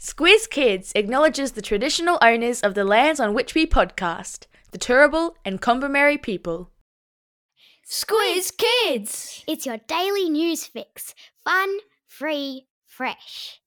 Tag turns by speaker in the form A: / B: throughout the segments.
A: Squiz Kids acknowledges the traditional owners of the lands on which we podcast, the Turrbal and Combermary people.
B: Squiz Kids!
C: It's your daily news fix. Fun, free, fresh.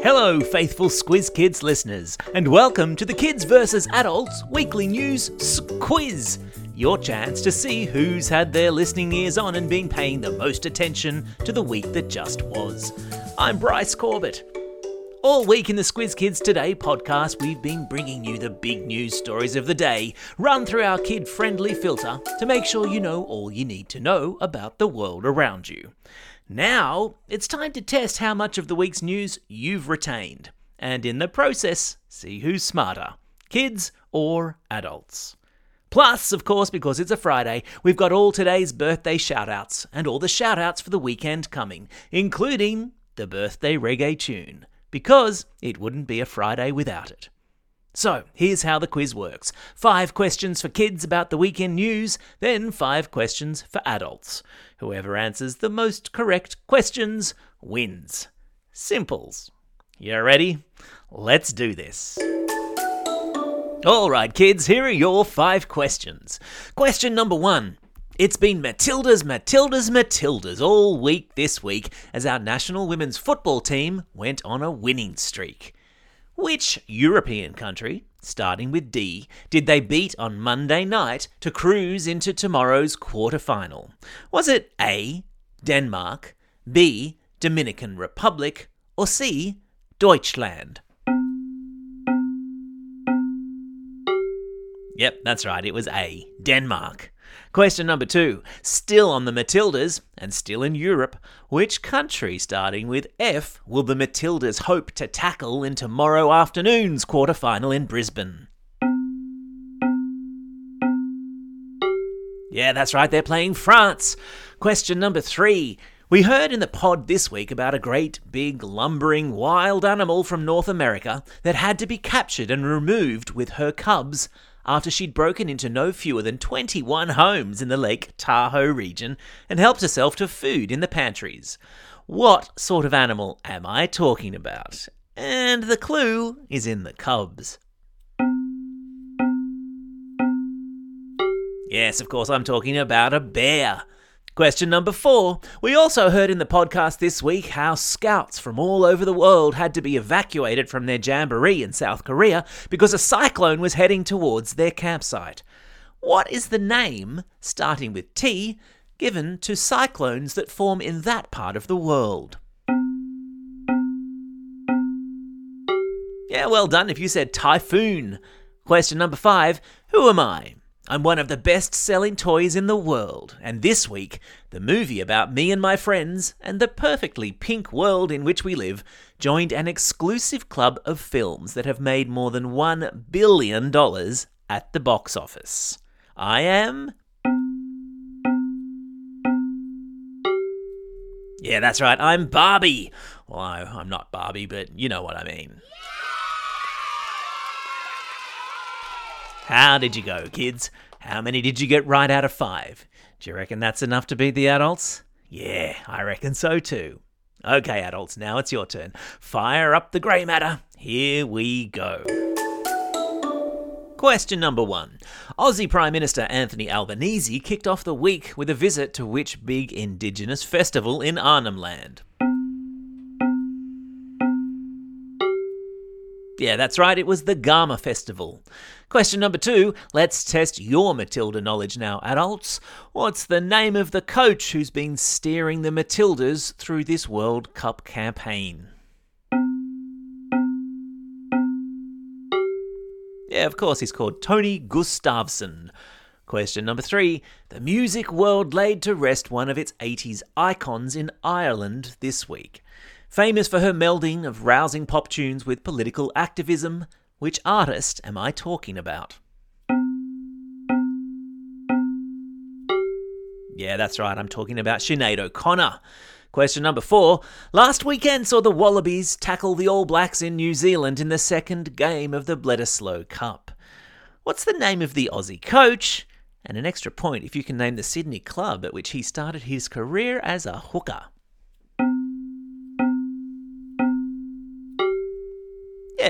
D: Hello, faithful Squiz Kids listeners, and welcome to the Kids vs. Adults Weekly News Squiz. Your chance to see who's had their listening ears on and been paying the most attention to the week that just was. I'm Bryce Corbett. All week in the Squiz Kids Today podcast, we've been bringing you the big news stories of the day, run through our kid friendly filter to make sure you know all you need to know about the world around you. Now, it's time to test how much of the week's news you've retained, and in the process, see who's smarter kids or adults. Plus, of course, because it's a Friday, we've got all today's birthday shoutouts and all the shoutouts for the weekend coming, including the birthday reggae tune, because it wouldn't be a Friday without it. So, here's how the quiz works five questions for kids about the weekend news, then five questions for adults. Whoever answers the most correct questions wins. Simples. You ready? Let's do this. Alright, kids, here are your five questions. Question number one. It's been Matildas, Matildas, Matildas all week this week as our national women's football team went on a winning streak. Which European country, starting with D, did they beat on Monday night to cruise into tomorrow's quarter-final? Was it A. Denmark, B. Dominican Republic, or C. Deutschland? Yep, that's right, it was A. Denmark. Question number two. Still on the Matildas, and still in Europe, which country, starting with F, will the Matildas hope to tackle in tomorrow afternoon's quarter-final in Brisbane? Yeah, that's right, they're playing France. Question number three. We heard in the pod this week about a great, big, lumbering, wild animal from North America that had to be captured and removed with her cubs after she'd broken into no fewer than 21 homes in the Lake Tahoe region and helped herself to food in the pantries. What sort of animal am I talking about? And the clue is in the cubs. Yes, of course, I'm talking about a bear. Question number four. We also heard in the podcast this week how scouts from all over the world had to be evacuated from their jamboree in South Korea because a cyclone was heading towards their campsite. What is the name, starting with T, given to cyclones that form in that part of the world? Yeah, well done if you said typhoon. Question number five. Who am I? I'm one of the best selling toys in the world, and this week, the movie about me and my friends and the perfectly pink world in which we live joined an exclusive club of films that have made more than $1 billion at the box office. I am. Yeah, that's right, I'm Barbie. Well, I'm not Barbie, but you know what I mean. How did you go, kids? How many did you get right out of five? Do you reckon that's enough to beat the adults? Yeah, I reckon so too. Okay, adults, now it's your turn. Fire up the grey matter. Here we go. Question number one Aussie Prime Minister Anthony Albanese kicked off the week with a visit to which big Indigenous festival in Arnhem Land? Yeah, that's right, it was the Garma Festival. Question number two let's test your Matilda knowledge now, adults. What's the name of the coach who's been steering the Matildas through this World Cup campaign? Yeah, of course, he's called Tony Gustavsson. Question number three The music world laid to rest one of its 80s icons in Ireland this week. Famous for her melding of rousing pop tunes with political activism, which artist am I talking about? Yeah, that's right, I'm talking about Sinead O'Connor. Question number four. Last weekend saw the Wallabies tackle the All Blacks in New Zealand in the second game of the Bledisloe Cup. What's the name of the Aussie coach? And an extra point if you can name the Sydney club at which he started his career as a hooker.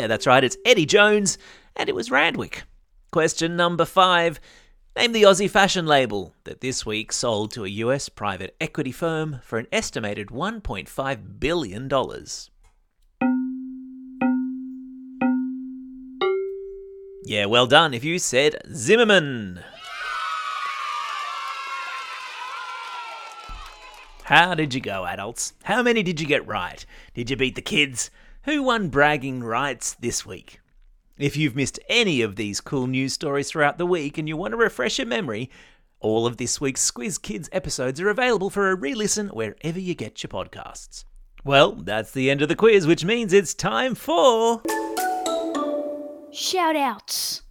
D: Yeah, that's right, it's Eddie Jones, and it was Randwick. Question number five. Name the Aussie fashion label that this week sold to a US private equity firm for an estimated $1.5 billion. Yeah, well done if you said Zimmermann. How did you go, adults? How many did you get right? Did you beat the kids? Who won bragging rights this week? If you've missed any of these cool news stories throughout the week and you want to refresh your memory, all of this week's Squiz Kids episodes are available for a re listen wherever you get your podcasts. Well, that's the end of the quiz, which means it's time for.
B: Shout outs.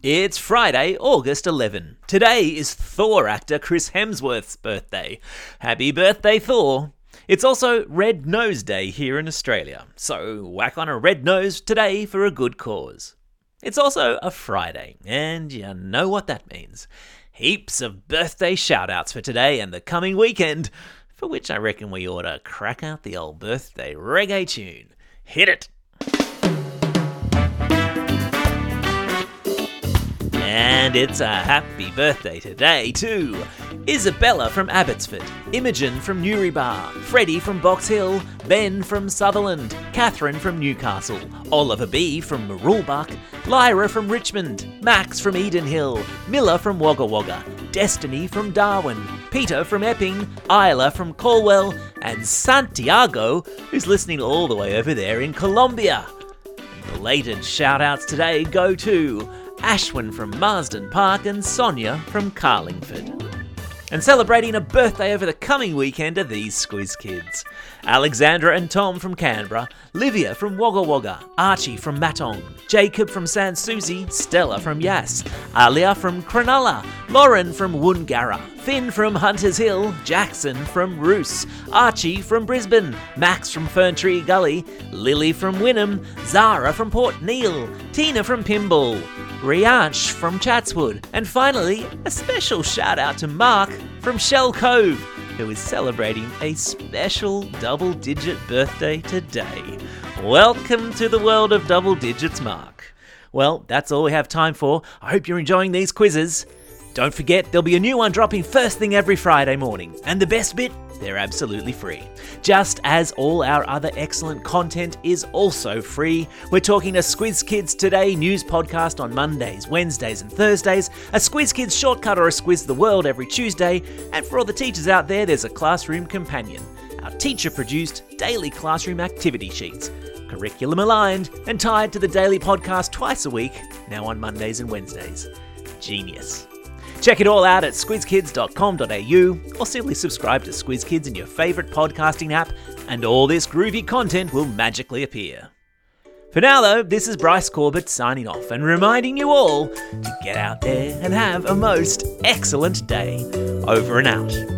D: It's Friday, August 11. Today is Thor actor Chris Hemsworth's birthday. Happy birthday, Thor! It's also Red Nose Day here in Australia, so whack on a red nose today for a good cause. It's also a Friday, and you know what that means. Heaps of birthday shout-outs for today and the coming weekend, for which I reckon we ought to crack out the old birthday reggae tune. Hit it! And it's a happy birthday today, too. Isabella from Abbotsford, Imogen from Newrybar, Freddie from Box Hill, Ben from Sutherland, Catherine from Newcastle, Oliver B from Marulbuck, Lyra from Richmond, Max from Eden Hill, Miller from Wagga Wagga, Destiny from Darwin, Peter from Epping, Isla from Colwell, and Santiago, who's listening all the way over there in Colombia. Belated shout outs today go to Ashwin from Marsden Park and Sonia from Carlingford. And celebrating a birthday over the coming weekend are these Squiz Kids. Alexandra and Tom from Canberra, Livia from Wagga Wagga, Archie from Matong, Jacob from Sans Souci, Stella from Yass, Alia from Cronulla, Lauren from Woongarra, Finn from Hunters Hill, Jackson from Roos, Archie from Brisbane, Max from Ferntree Gully, Lily from Wynnum, Zara from Port Neill, Tina from Pymble, Rianch from Chatswood, and finally, a special shout out to Mark from Shell Cove, who is celebrating a special double digit birthday today. Welcome to the world of double digits, Mark. Well, that's all we have time for. I hope you're enjoying these quizzes. Don't forget, there'll be a new one dropping first thing every Friday morning. And the best bit, they're absolutely free. Just as all our other excellent content is also free. We're talking a Squiz Kids Today news podcast on Mondays, Wednesdays, and Thursdays, a Squiz Kids shortcut or a Squiz the World every Tuesday, and for all the teachers out there, there's a Classroom Companion, our teacher produced daily classroom activity sheets. Curriculum aligned and tied to the daily podcast twice a week, now on Mondays and Wednesdays. Genius. Check it all out at squizkids.com.au or simply subscribe to Squiz Kids in your favourite podcasting app, and all this groovy content will magically appear. For now, though, this is Bryce Corbett signing off and reminding you all to get out there and have a most excellent day. Over and out.